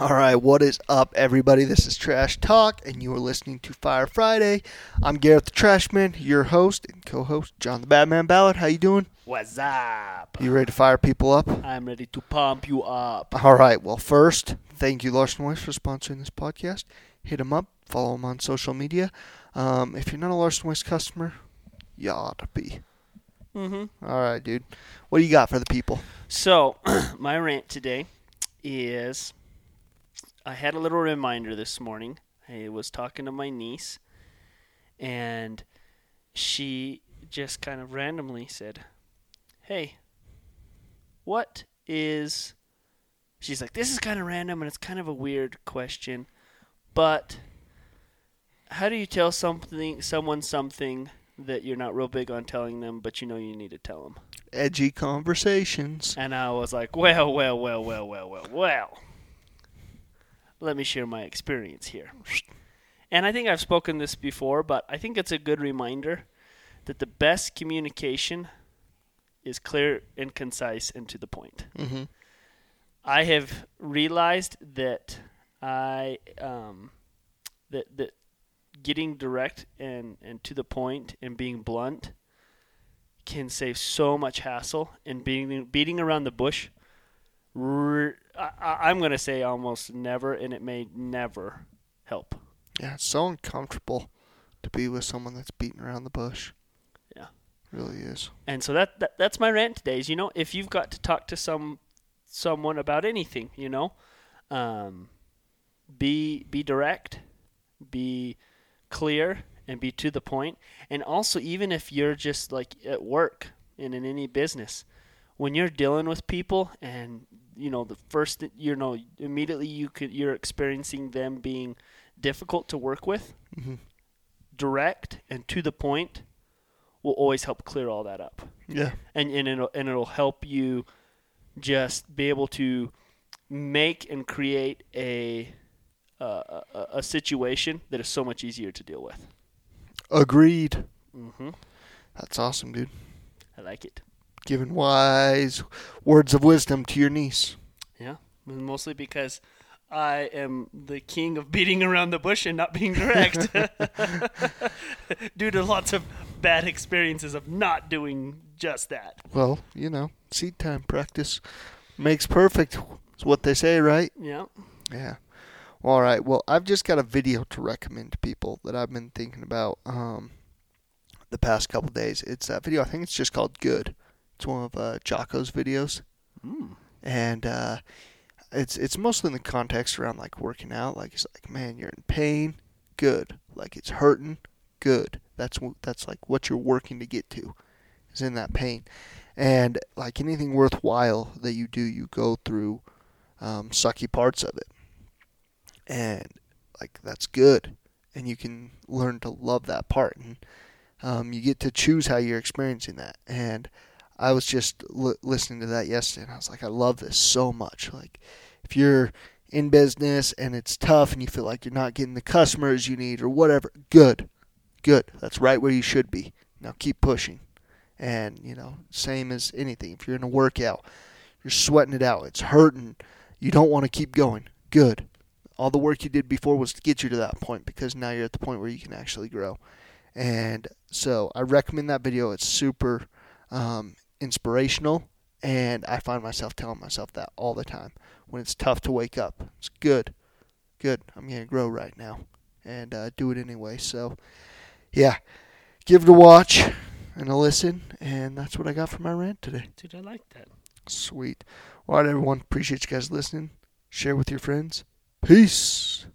All right, what is up, everybody? This is Trash Talk, and you are listening to Fire Friday. I'm Gareth the Trashman, your host and co-host, John the Batman Ballard. How you doing? What's up? You ready to fire people up? I'm ready to pump you up. All right. Well, first, thank you, Larson Weiss, for sponsoring this podcast. Hit them up, follow them on social media. Um, if you're not a Larson Weiss customer, you ought to be. Mm-hmm. All right, dude. What do you got for the people? So, my rant today is I had a little reminder this morning. I was talking to my niece, and she just kind of randomly said, Hey, what is. She's like, This is kind of random and it's kind of a weird question, but how do you tell something, someone something that you're not real big on telling them, but you know you need to tell them? Edgy conversations. And I was like, well, well, well, well, well, well, well. Let me share my experience here. And I think I've spoken this before, but I think it's a good reminder that the best communication is clear and concise and to the point. Mm-hmm. I have realized that I um, that that getting direct and, and to the point and being blunt can save so much hassle and being beating around the bush. R- I, I'm going to say almost never, and it may never help. Yeah, it's so uncomfortable to be with someone that's beating around the bush. Yeah. really is. And so that, that that's my rant today. Is you know if you've got to talk to some someone about anything, you know, um, be be direct, be clear, and be to the point. And also, even if you're just like at work and in any business, when you're dealing with people, and you know the first you know immediately you could you're experiencing them being difficult to work with, Mm-hmm. direct and to the point will always help clear all that up Yeah. and and it'll and it'll help you just be able to make and create a uh, a, a situation that is so much easier to deal with. Agreed. mm-hmm. That's awesome, dude. I like it. Giving wise words of wisdom to your niece. Yeah, mostly because I am the king of beating around the bush and not being direct, due to lots of bad experiences of not doing just that. Well, you know, seed time practice makes perfect. Is what they say, right? Yeah. Yeah. All right. Well, I've just got a video to recommend to people that I've been thinking about um, the past couple days. It's that video. I think it's just called "Good." It's one of uh, Jocko's videos, Mm. and uh, it's it's mostly in the context around like working out. Like it's like, man, you're in pain. Good. Like it's hurting. Good. That's that's like what you're working to get to, is in that pain, and like anything worthwhile that you do, you go through um, sucky parts of it and like that's good and you can learn to love that part and um, you get to choose how you're experiencing that and i was just li- listening to that yesterday and i was like i love this so much. Like if you're in business and it's tough and you feel like you're not getting the customers you need or whatever good good. That's right where you should be. Now keep pushing. And you know same as anything. If you're in a workout you're sweating it out it's hurting you don't want to keep going. Good. All the work you did before was to get you to that point because now you're at the point where you can actually grow. And so I recommend that video. It's super um, inspirational, and I find myself telling myself that all the time when it's tough to wake up. It's good, good. I'm gonna grow right now, and uh, do it anyway. So, yeah, give it a watch and a listen, and that's what I got for my rant today. Dude, I like that. Sweet. All right, everyone. Appreciate you guys listening. Share with your friends. Peace.